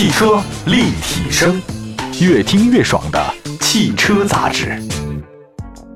汽车立体声，越听越爽的汽车杂志。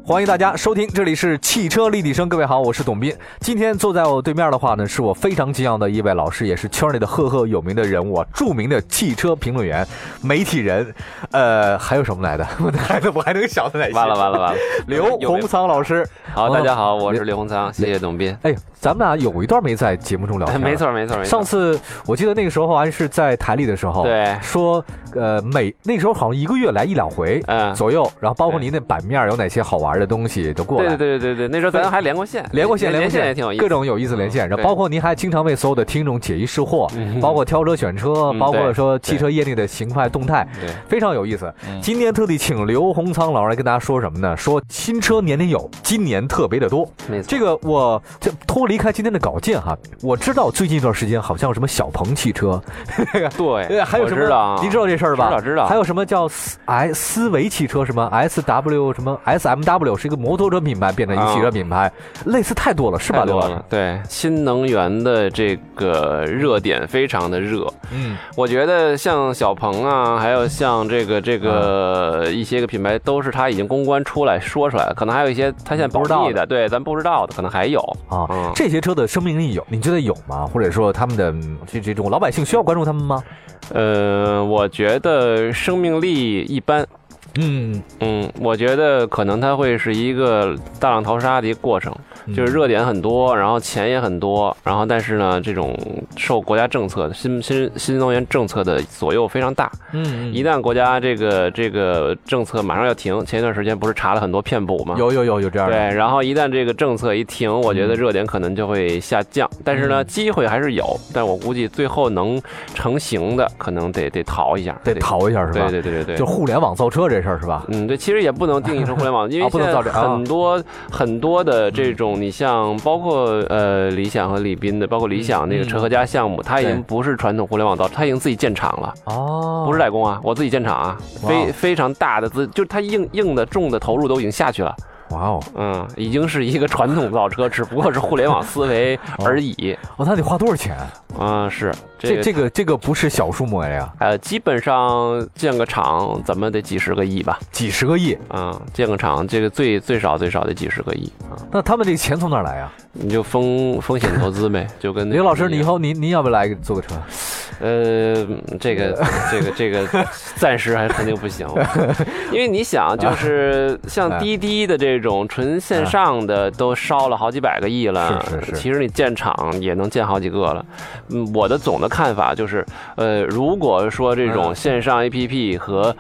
欢迎大家收听，这里是汽车立体声。各位好，我是董斌。今天坐在我对面的话呢，是我非常敬仰的一位老师，也是圈内的赫赫有名的人物，啊，著名的汽车评论员、媒体人。呃，还有什么来的？我的孩子，我还能想到哪？完了完了完了！刘洪仓老师，好，大家好，我是刘洪仓，谢谢董斌。哎。咱们俩有一段没在节目中聊天，没错没错没错。上次我记得那个时候还是在台里的时候，对，说呃每那时候好像一个月来一两回，嗯。左右，然后包括您那版面有哪些好玩的东西都过来。对对对对对，那时候咱还连过线，连过线连过线。也挺有意思，各种有意思连线。然后包括您还经常为所有的听众解疑释惑，包括挑车选车，包括说汽车业内的勤快动态，对，非常有意思。今天特地请刘洪仓老师来跟大家说什么呢？说新车年年有，今年特别的多。没错，这个我这脱离开今天的稿件。哈，我知道最近一段时间好像有什么小鹏汽车，对，还有什么？您知道这事儿吧？知道知道。还有什么叫思哎思维汽车？什么 S W 什么 S M W 是一个摩托车品牌变成一个汽车品牌，类似太多了，是吧？多了。对，新能源的这个热点非常的热。嗯，我觉得像小鹏啊，还有像这个这个一些个品牌，都是他已经公关出来说出来了。可能还有一些他现在保密的，对，咱不知道的，可能还有啊。这这些车的生命力。有，你觉得有吗？或者说他们的这这种老百姓需要关注他们吗？呃，我觉得生命力一般。嗯嗯，我觉得可能它会是一个大浪淘沙的一个过程。就是热点很多，然后钱也很多，然后但是呢，这种受国家政策新新新能源政策的左右非常大。嗯，一旦国家这个这个政策马上要停，前一段时间不是查了很多骗补吗？有有有有这样的。对，然后一旦这个政策一停，我觉得热点可能就会下降。但是呢，机会还是有，但我估计最后能成型的，可能得得淘一下，得淘一下是吧？对对对对对，就互联网造车这事儿是吧？嗯，对，其实也不能定义成互联网，因为现在很多很多的这种。你像包括呃理想和李斌的，包括理想那个车和家项目，它已经不是传统互联网造，它已经自己建厂了哦，不是代工啊，我自己建厂啊，非非常大的资，就是它硬硬的重的投入都已经下去了。哇哦，嗯，已经是一个传统造车，只不过是互联网思维而已。哦，那得花多少钱？啊，是这这个这个不是小数目呀。呃，基本上建个厂怎么得几十个亿吧？几十个亿啊！建个厂，这个最最少最少得几十个亿啊！那他们这个钱从哪来呀？你就风风险投资呗，就跟刘老师，你以后您您要不要来坐个车？呃，这个这个这个暂时还肯定不行，因为你想，就是像滴滴的这种纯线上的都烧了好几百个亿了，是是是，其实你建厂也能建好几个了。嗯，我的总的看法就是，呃，如果说这种线上 APP 和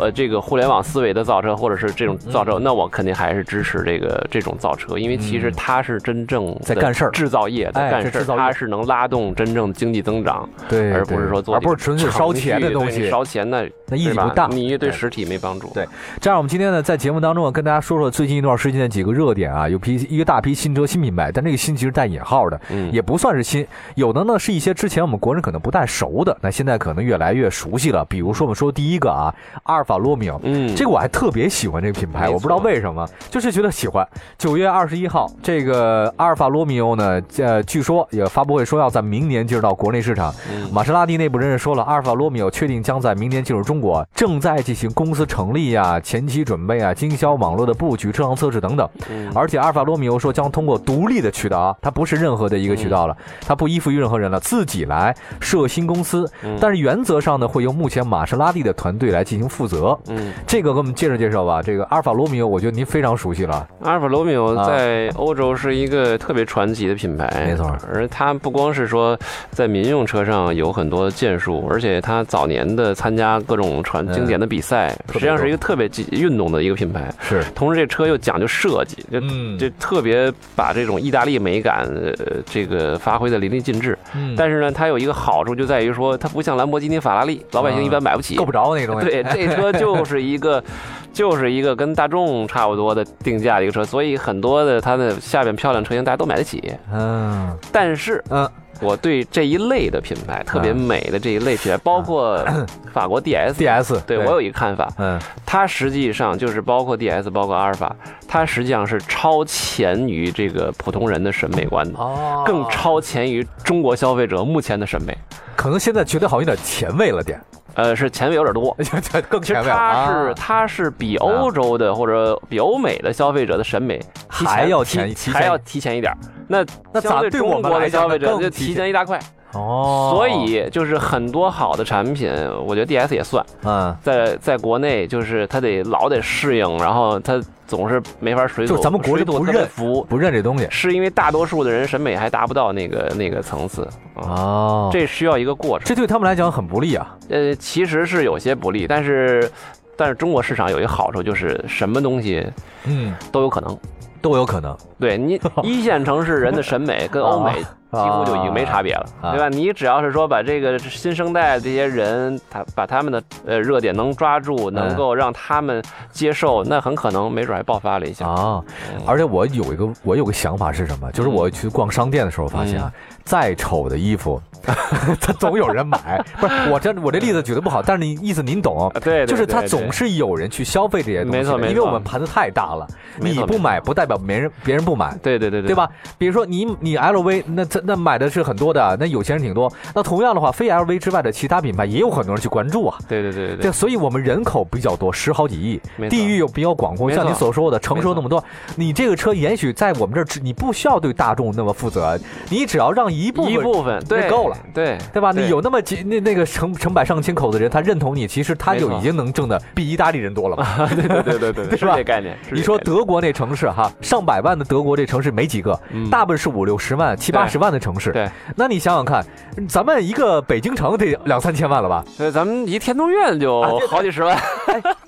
呃，这个互联网思维的造车，或者是这种造车，那我肯定还是支持这个这种造车，因为其实它是真正在干事儿，制造业在干事儿，它是能拉动真正经济增长，对，而不是说做，而不是纯粹烧钱的东西，烧钱那那意义不大，你对实体没帮助。对，这样我们今天呢，在节目当中啊，跟大家说说最近一段时间的几个热点啊，有批一个大批新车新品牌，但这个新其实带引号的，嗯，也不算是新，有的呢是一些之前我们国人可能不太熟的，那现在可能越来越熟悉了，比如说我们说第一个啊，阿尔法罗密欧，嗯。这个我还特别喜欢这个品牌，我不知道为什么，就是觉得喜欢。九月二十一号，这个阿尔法罗密欧呢，呃，据说也发布会说要在明年进入到国内市场。玛莎拉蒂内部人士说了，阿尔法罗密欧确定将在明年进入中国，正在进行公司成立呀、前期准备啊、经销网络的布局、车辆测试等等。而且阿尔法罗密欧说将通过独立的渠道啊，它不是任何的一个渠道了，它不依附于任何人了，自己来设新公司。但是原则上呢，会由目前玛莎拉蒂的团队来进行负责。嗯。这个给我们介绍介绍吧。这个阿尔法罗密欧，我觉得您非常熟悉了。阿尔法罗密欧在欧洲是一个特别传奇的品牌，没错。而它不光是说在民用车上有很多建树，而且它早年的参加各种传经典的比赛，实际上是一个特别运动的一个品牌。是。同时，这车又讲究设计，就就特别把这种意大利美感呃这个发挥的淋漓尽致。嗯。但是呢，它有一个好处就在于说，它不像兰博基尼、法拉利，老百姓一般买不起，够不着那东西。对，这车就是一个。就是一个跟大众差不多的定价的一个车，所以很多的它的下边漂亮车型大家都买得起。嗯，但是嗯，我对这一类的品牌特别美的这一类品牌，包括法国 DS，DS，对我有一个看法，嗯，它实际上就是包括 DS，包括阿尔法，它实际上是超前于这个普通人的审美观的，哦，更超前于中国消费者目前的审美。可能现在觉得好像有点前卫了点。呃，是前卫有点多，更前卫。它是它是比欧洲的或者比欧美的消费者的审美还要前还要提前一点。那那相对中国的消费者就提前一大块。哦，所以就是很多好的产品，我觉得 D S 也算。嗯，在在国内就是它得老得适应，然后它总是没法水就咱们国内不认服，不认这东西，是因为大多数的人审美还达不到那个那个层次。哦，这需要一个过程，这对他们来讲很不利啊。呃，其实是有些不利，但是但是中国市场有一个好处就是什么东西，嗯，都有可能。都有可能，对你 一线城市人的审美跟欧美几乎就已经没差别了，对吧？你只要是说把这个新生代这些人，他把他们的呃热点能抓住，能够让他们接受，那很可能没准还爆发了一下啊！而且我有一个我有个想法是什么？就是我去逛商店的时候发现啊，再丑的衣服。他总有人买，不是我这我这例子举的不好，但是你意思您懂？对，就是他总是有人去消费这些东西，没错，因为我们盘子太大了，你不买不代表别人别人不买，对对对对，对吧？比如说你你 LV 那那买的是很多的，那有钱人挺多，那同样的话，非 LV 之外的其他品牌也有很多人去关注啊，对对对对，所以我们人口比较多，十好几亿，地域又比较广阔，像你所说的承受那么多，你这个车也许在我们这儿，你不需要对大众那么负责，你只要让一部分一部分对够了，对对吧？你有那么几那那个成成百上千口的人，他认同你，其实他就已经能挣的比意大利人多了嘛？对对对对对，是 吧？这概念。你说德国那城市哈，上百万的德国这城市没几个，大部分是五六十万、七八十万的城市。对，那你想想看，咱们一个北京城得两三千万了吧？对，咱们一天通苑就好几十万。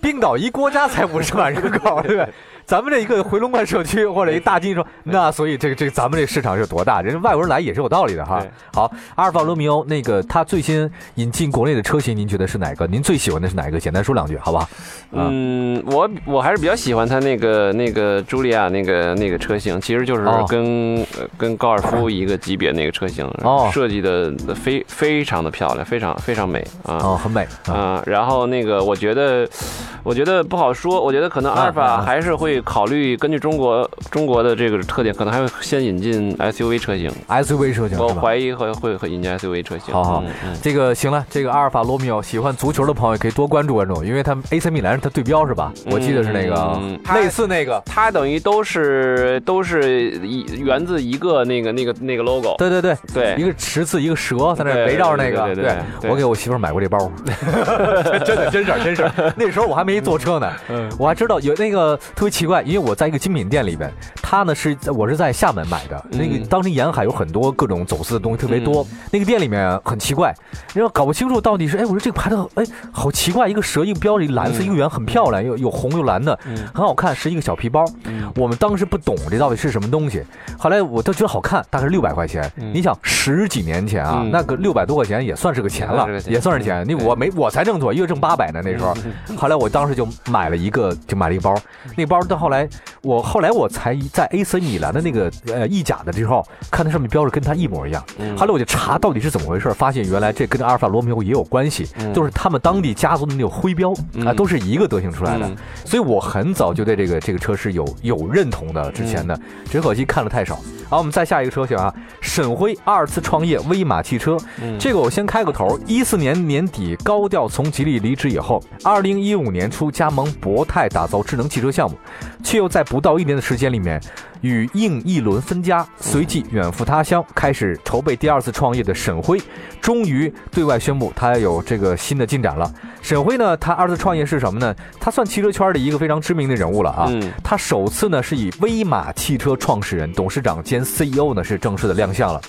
冰岛一国家才五十万人口，对不对？咱们这一个回龙观社区或者一大金说，那所以这个这个咱们这市场是多大？人家外国人来也是有道理的哈。好，阿尔法罗密欧那个它最新引进国内的车型，您觉得是哪个？您最喜欢的是哪一个？简单说两句，好不好？嗯，我我还是比较喜欢它那个那个茱莉亚那个那个车型，其实就是跟跟高尔夫一个级别那个车型，设计的非非常的漂亮，非常非常美啊。哦，很美啊。然后那个我觉得我觉得不好说，我觉得可能阿尔法还是会。考虑根据中国中国的这个特点，可能还会先引进 SUV 车型。SUV 车型，我怀疑会会会引进 SUV 车型。好好，这个行了，这个阿尔法罗密欧，喜欢足球的朋友可以多关注关注，因为他们 AC 米兰是它对标是吧？我记得是那个类似那个，它等于都是都是一源自一个那个那个那个 logo。对对对对，一个十字一个蛇在那围绕着那个。对对，我给我媳妇买过这包，真的真事儿真事儿。那时候我还没坐车呢，我还知道有那个特别奇怪。因为我在一个精品店里边，他呢是我是在厦门买的。那个当时沿海有很多各种走私的东西特别多。那个店里面很奇怪，然后搞不清楚到底是哎，我说这个牌子哎好奇怪，一个蛇一个标一蓝色一个圆很漂亮，又有红又蓝的，很好看，是一个小皮包。我们当时不懂这到底是什么东西，后来我都觉得好看，大概是六百块钱。你想十几年前啊，那个六百多块钱也算是个钱了，也算是钱。你我没我才挣多，一月挣八百呢那时候。后来我当时就买了一个，就买了一个包。那包到后来。我后来我才在 AC 米兰的那个呃意甲的之后，看它上面标着跟它一模一样。后来我就查到底是怎么回事，发现原来这跟阿尔法罗密欧也有关系，就是他们当地家族的那种徽标啊，都是一个德行出来的。所以我很早就对这个这个车是有有认同的，之前的，只可惜看的太少。好，我们再下一个车型啊，沈辉二次创业威马汽车。这个我先开个头，一四年年底高调从吉利离职以后，二零一五年初加盟博泰打造智能汽车项目，却又在不到一年的时间里面。与应一轮分家，随即远赴他乡，开始筹备第二次创业的沈辉，终于对外宣布他有这个新的进展了。沈辉呢，他二次创业是什么呢？他算汽车圈的一个非常知名的人物了啊。他首次呢是以威马汽车创始人、董事长兼 CEO 呢是正式的亮相了。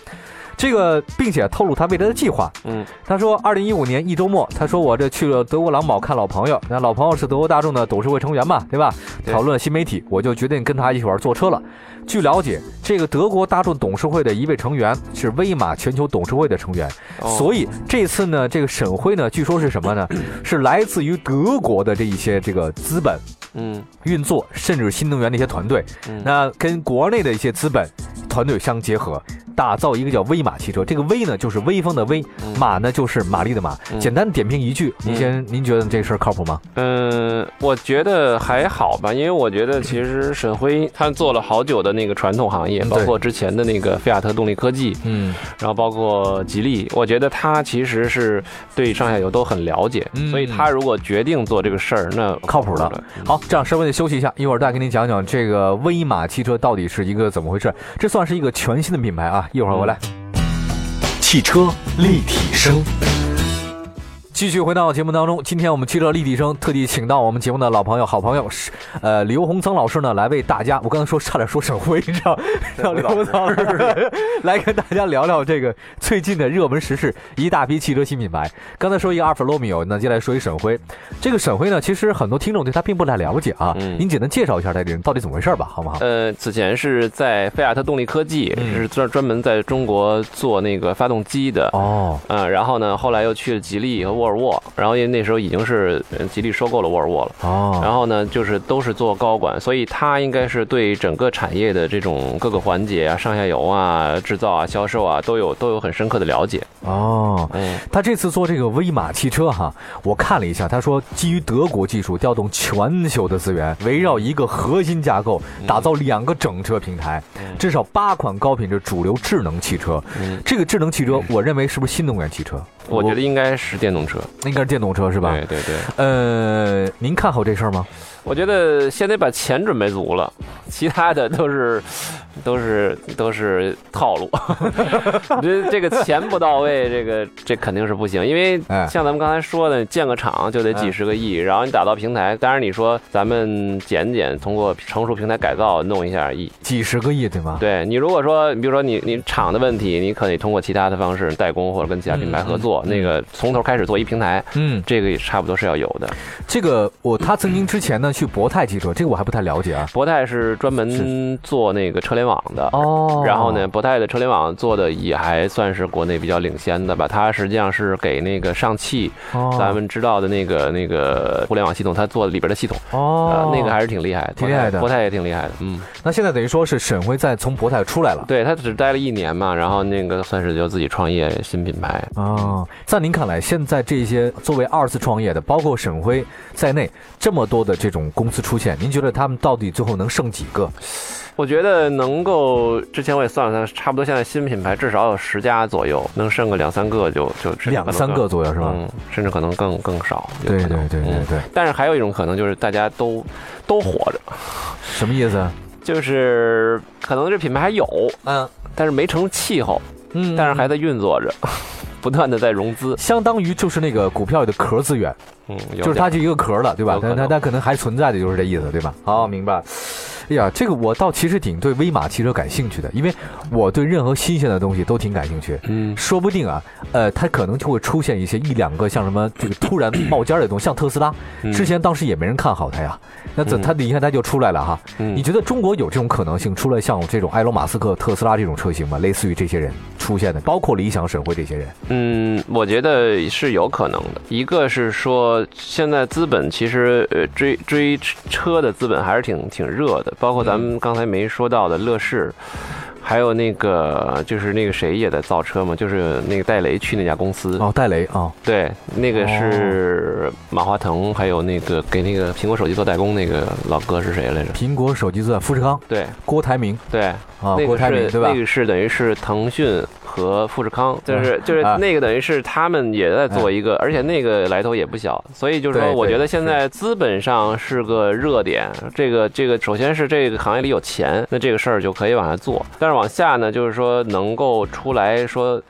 这个，并且透露他未来的计划。嗯，他说，二零一五年一周末，他说我这去了德国狼堡看老朋友，那老朋友是德国大众的董事会成员嘛，对吧？讨论新媒体，我就决定跟他一起玩坐车了。据了解，这个德国大众董事会的一位成员是威马全球董事会的成员，所以这次呢，这个沈辉呢，据说是什么呢？是来自于德国的这一些这个资本，嗯，运作，甚至新能源的一些团队，那跟国内的一些资本团队相结合。打造一个叫威马汽车。这个威呢就是威风的威，马呢就是马力的马。简单点评一句，您先，您觉得这事儿靠谱吗？嗯，我觉得还好吧，因为我觉得其实沈辉他做了好久的那个传统行业，包括之前的那个菲亚特动力科技，嗯，然后包括吉利，我觉得他其实是对上下游都很了解，所以他如果决定做这个事儿，那靠谱的。好，这样稍微的休息一下，一会儿再给你讲讲这个威马汽车到底是一个怎么回事。这算是一个全新的品牌啊！一会儿回来，汽车立体声。继续回到节目当中，今天我们汽车立体声特地请到我们节目的老朋友、好朋友是呃刘洪曾老师呢，来为大家，我刚才说差点说沈辉，你知道，让刘洪曾老师来跟大家聊聊这个最近的热门时事，一大批汽车新品牌。刚才说一个阿尔法罗密欧，那接下来说一沈辉。这个沈辉呢，其实很多听众对他并不太了解啊，您简单介绍一下他这人到底怎么回事吧，好不好？呃，此前是在菲亚特动力科技，是专专门在中国做那个发动机的哦，嗯，然后呢，后来又去了吉利和沃。沃尔沃，然后因为那时候已经是吉利收购了沃尔沃了，哦，然后呢，就是都是做高管，所以他应该是对整个产业的这种各个环节啊、上下游啊、制造啊、销售啊都有都有很深刻的了解。哦，嗯，他这次做这个威马汽车哈，我看了一下，他说基于德国技术，调动全球的资源，围绕一个核心架构，打造两个整车平台，至少八款高品质主流智能汽车。这个智能汽车，我认为是不是新能源汽车？我觉得应该是电动车，应该是电动车是吧？对对对。呃，您看好这事儿吗？我觉得先得把钱准备足了，其他的都是都是都是套路。我觉得这个钱不到位，这个这肯定是不行。因为像咱们刚才说的，建个厂就得几十个亿，然后你打造平台，当然你说咱们减减，通过成熟平台改造弄一下亿，几十个亿对吗？对你如果说，你比如说你你厂的问题，你可以通过其他的方式代工或者跟其他品牌合作，那个从头开始做一平台，嗯，这个也差不多是要有的。这个我他曾经之前呢。去博泰汽车，这个我还不太了解啊。博泰是专门做那个车联网的哦。然后呢，博泰的车联网做的也还算是国内比较领先的吧。它实际上是给那个上汽，咱们知道的那个那个互联网系统，它做里边的系统哦，那个还是挺厉害，挺厉害的。博泰也挺厉害的，嗯。那现在等于说是沈辉在从博泰出来了，对他只待了一年嘛，然后那个算是就自己创业新品牌哦。在您看来，现在这些作为二次创业的，包括沈辉在内，这么多的这种。公司出现，您觉得他们到底最后能剩几个？我觉得能够，之前我也算了算，差不多现在新品牌至少有十家左右，能剩个两三个就就两三个左右是吧？嗯，甚至可能更更少。对对对对对。但是还有一种可能就是大家都都活着，什么意思？就是可能这品牌还有，嗯，但是没成气候，嗯，但是还在运作着。不断的在融资，相当于就是那个股票的壳资源，嗯，就是它就一个壳了，对吧？它它它可能还存在的就是这意思，对吧？好，明白。哎呀，这个我倒其实挺对威马汽车感兴趣的，因为我对任何新鲜的东西都挺感兴趣。嗯，说不定啊，呃，它可能就会出现一些一两个像什么这个突然冒尖的东西，像特斯拉，之前当时也没人看好它呀。那怎它你看它就出来了哈？你觉得中国有这种可能性出来像这种埃隆·马斯克、特斯拉这种车型吗？类似于这些人出现的，包括理想、沈辉这些人。嗯，我觉得是有可能的。一个是说，现在资本其实呃追追车的资本还是挺挺热的。包括咱们刚才没说到的乐视，还有那个就是那个谁也在造车嘛，就是那个戴雷去那家公司。哦，戴雷啊，对，那个是马化腾，还有那个给那个苹果手机做代工那个老哥是谁来着？苹果手机做富士康，对，郭台铭，对，啊，郭台铭对吧？那个是等于是腾讯。和富士康就是就是那个等于是他们也在做一个，而且那个来头也不小，所以就是说，我觉得现在资本上是个热点。这个这个，首先是这个行业里有钱，那这个事儿就可以往下做。但是往下呢，就是说能够出来说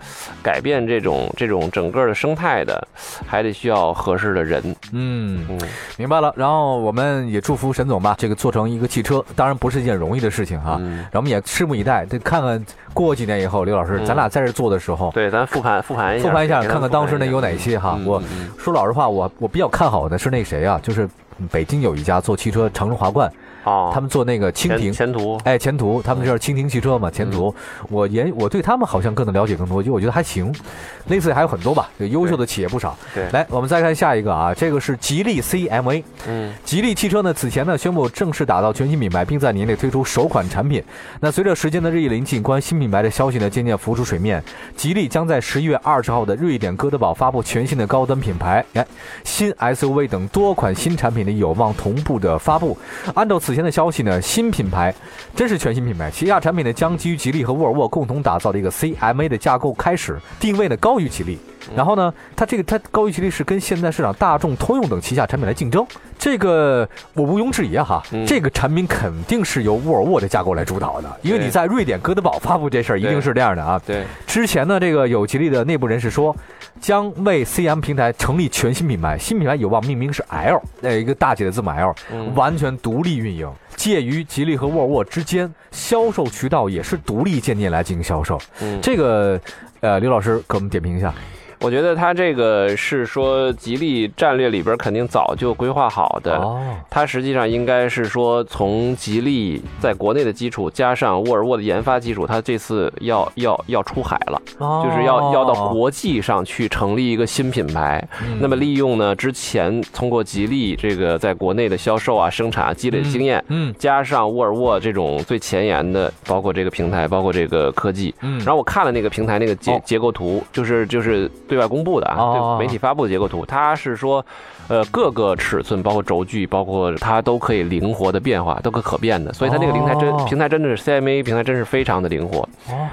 改变这种这种整个的生态的，还得需要合适的人。嗯嗯，明白了。然后我们也祝福沈总吧，这个做成一个汽车，当然不是一件容易的事情哈。然后我们也拭目以待，得看看过几年以后，刘老师，咱俩。在这做的时候，对，咱复盘复盘一下，复盘一下，看看当时那有哪些哈。我说老实话，我我比较看好的是那谁啊，就是北京有一家做汽车长城华冠，哦，他们做那个蜻蜓前途，哎，前途，他们就是蜻蜓汽车嘛，前途。我研我对他们好像更能了解更多，就我觉得还行。类似还有很多吧，优秀的企业不少。对，来，我们再看下一个啊，这个是吉利 CMA。嗯，吉利汽车呢此前呢宣布正式打造全新品牌，并在年内推出首款产品。那随着时间的日益临近，关于新品牌的消息呢渐渐浮出水面。吉利将在十一月二十号的瑞典哥德堡发布全新的高端品牌，哎，新 SUV 等多款新产品呢有望同步的发布。按照此前的消息呢，新品牌真是全新品牌，旗下产品呢将基于吉利和沃尔沃共同打造的一个 CMA 的架构开始，定位呢高于吉利。然后呢，它这个它高于吉利是跟现在市场大众、通用等旗下产品来竞争，这个我毋庸置疑啊哈，这个产品肯定是由沃尔沃的架构来主导的，因为你在瑞典哥德堡发布这事儿一定是这样的啊。对，之前呢，这个有吉利的内部人士说，将为 CM 平台成立全新品牌，新品牌有望命名是 L，那一个大写的字母 L，完全独立运营，介于吉利和沃尔沃之间，销售渠道也是独立建店来进行销售。这个，呃，刘老师给我们点评一下。我觉得它这个是说吉利战略里边肯定早就规划好的，它实际上应该是说从吉利在国内的基础加上沃尔沃的研发基础，它这次要要要出海了，就是要要到国际上去成立一个新品牌。那么利用呢之前通过吉利这个在国内的销售啊、生产积累经验，嗯，加上沃尔沃这种最前沿的，包括这个平台，包括这个科技，嗯，然后我看了那个平台那个结结构图，就是就是。对外公布的啊，对媒体发布的结构图，它是说，呃，各个尺寸，包括轴距，包括它都可以灵活的变化，都可可变的，所以它那个平台真平台真的是 CMA 平台，真是非常的灵活。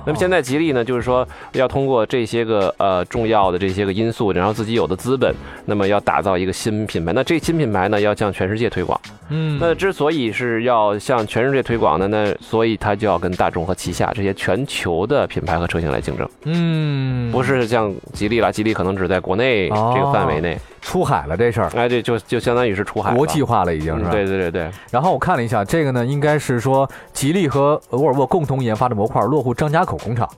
那么现在吉利呢，就是说要通过这些个呃重要的这些个因素，然后自己有的资本，那么要打造一个新品牌。那这新品牌呢，要向全世界推广。嗯，那之所以是要向全世界推广的，那所以它就要跟大众和旗下这些全球的品牌和车型来竞争。嗯，不是像吉利了。吉利可能只在国内这个范围内出海了，这事儿哎，对就就相当于是出海国际化了，已经是。对对对对。然后我看了一下，这个呢，应该是说吉利和沃尔沃共同研发的模块落户张家口工厂，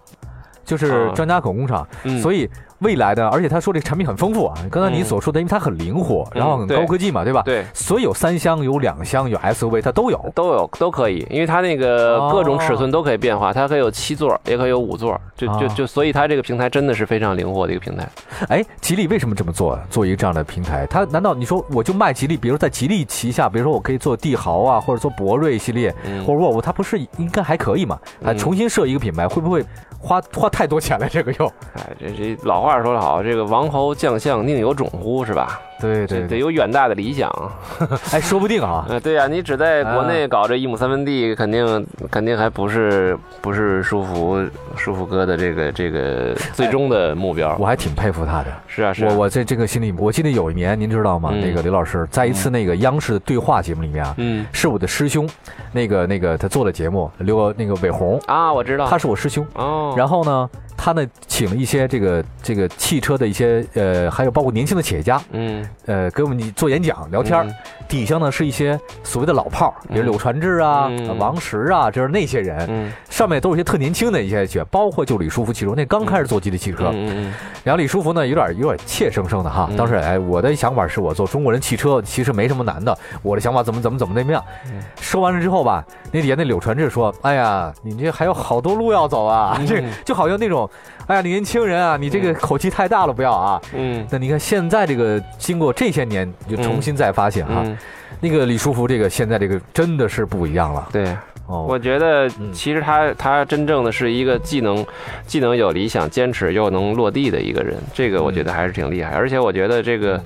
就是张家口工厂，所以。未来的，而且他说这个产品很丰富啊。刚才你所说的，因为它很灵活，然后很高科技嘛，对吧？对。所以有三厢、有两厢、有 SUV，它都有，都有，都可以。因为它那个各种尺寸都可以变化，它可以有七座，也可以有五座，就就就，所以它这个平台真的是非常灵活的一个平台。哎，吉利为什么这么做？做一个这样的平台，它难道你说我就卖吉利？比如在吉利旗下，比如说我可以做帝豪啊，或者做博瑞系列，或者沃尔沃，它不是应该还可以嘛？还重新设一个品牌，会不会？花花太多钱了，这个又，哎，这这老话说得好，这个王侯将相宁有种乎，是吧？对对，得有远大的理想，哎，说不定啊。呃，对呀，你只在国内搞这一亩三分地，肯定肯定还不是不是舒服舒服哥的这个这个 最终的目标。我还挺佩服他的。是啊，是。我我在这个心里，我记得有一年，您知道吗？那个刘老师在一次那个央视的对话节目里面啊，嗯，是我的师兄，那个那个他做的节目，刘那个伟红啊，我知道，他是我师兄哦。然后呢？他呢，请了一些这个这个汽车的一些呃，还有包括年轻的企业家，嗯，呃，给我们做演讲聊天底下呢是一些所谓的老炮儿，比如柳传志啊、王石啊，就是那些人。上面都是一些特年轻的一些学，包括就李书福其中，那刚开始做吉利汽车。然后李书福呢，有点有点怯生生的哈。当时哎，我的想法是我做中国人汽车其实没什么难的，我的想法怎么怎么怎么那么样。说完了之后吧，那底下那柳传志说：“哎呀，你这还有好多路要走啊！这就好像那种，哎呀，年轻人啊，你这个口气太大了，不要啊。”嗯。那你看现在这个经过这些年，就重新再发现哈，那个李书福这个现在这个真的是不一样了。对。我觉得其实他他真正的是一个既能既能有理想、坚持又能落地的一个人，这个我觉得还是挺厉害。而且我觉得这个，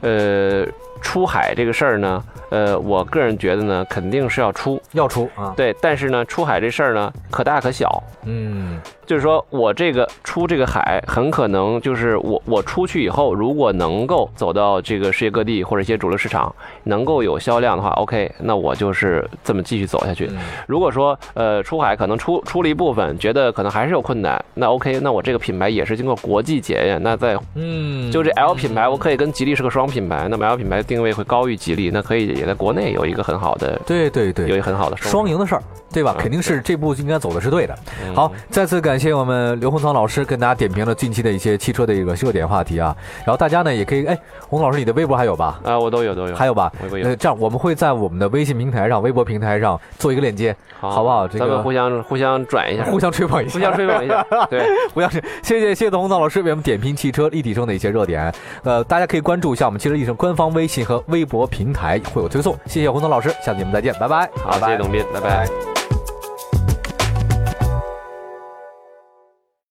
呃，出海这个事儿呢，呃，我个人觉得呢，肯定是要出，要出啊。对，但是呢，出海这事儿呢，可大可小。嗯。就是说我这个出这个海，很可能就是我我出去以后，如果能够走到这个世界各地或者一些主流市场，能够有销量的话，OK，那我就是这么继续走下去。如果说呃出海可能出出了一部分，觉得可能还是有困难，那 OK，那我这个品牌也是经过国际检验，那在嗯，就这 L 品牌，我可以跟吉利是个双品牌，那么 L 品牌定定位会高于吉利，那可以也在国内有一个很好的，对对对，有一个很好的双赢的事儿，对吧？肯定是这步应该走的是对的。好，再次感谢我们刘洪仓老师跟大家点评了近期的一些汽车的一个热点话题啊。然后大家呢也可以，哎，洪老师你的微博还有吧？啊，我都有都有，还有吧？微博有。这样我们会在我们的微信平台上、微博平台上做一个链接，好不好？这个咱们互相互相转一下，互相吹捧一下，互相吹捧一下。对，互相吹谢谢谢谢董洪仓老师为我们点评汽车立体声的一些热点。呃，大家可以关注一下我们汽车立体声官方微信和微博平台，会有推送。谢谢洪仓老师，下次节目再见，拜拜。好，谢谢董斌，拜拜。